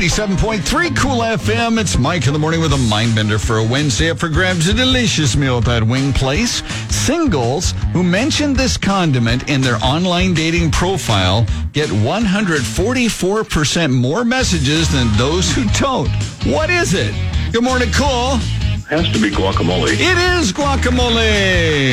97.3 Cool FM. It's Mike in the morning with a mind bender for a Wednesday up for grabs. A delicious meal at that wing place. Singles who mention this condiment in their online dating profile get 144% more messages than those who don't. What is it? Good morning, Cool. Has to be guacamole. It is guacamole.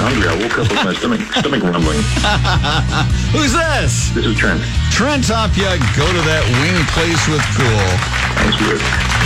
Hungry. I woke up with my stomach stomach rumbling. Who's this? This is Trent. Trent Tapia. Go to that wing place with Cool. Thanks, Rick.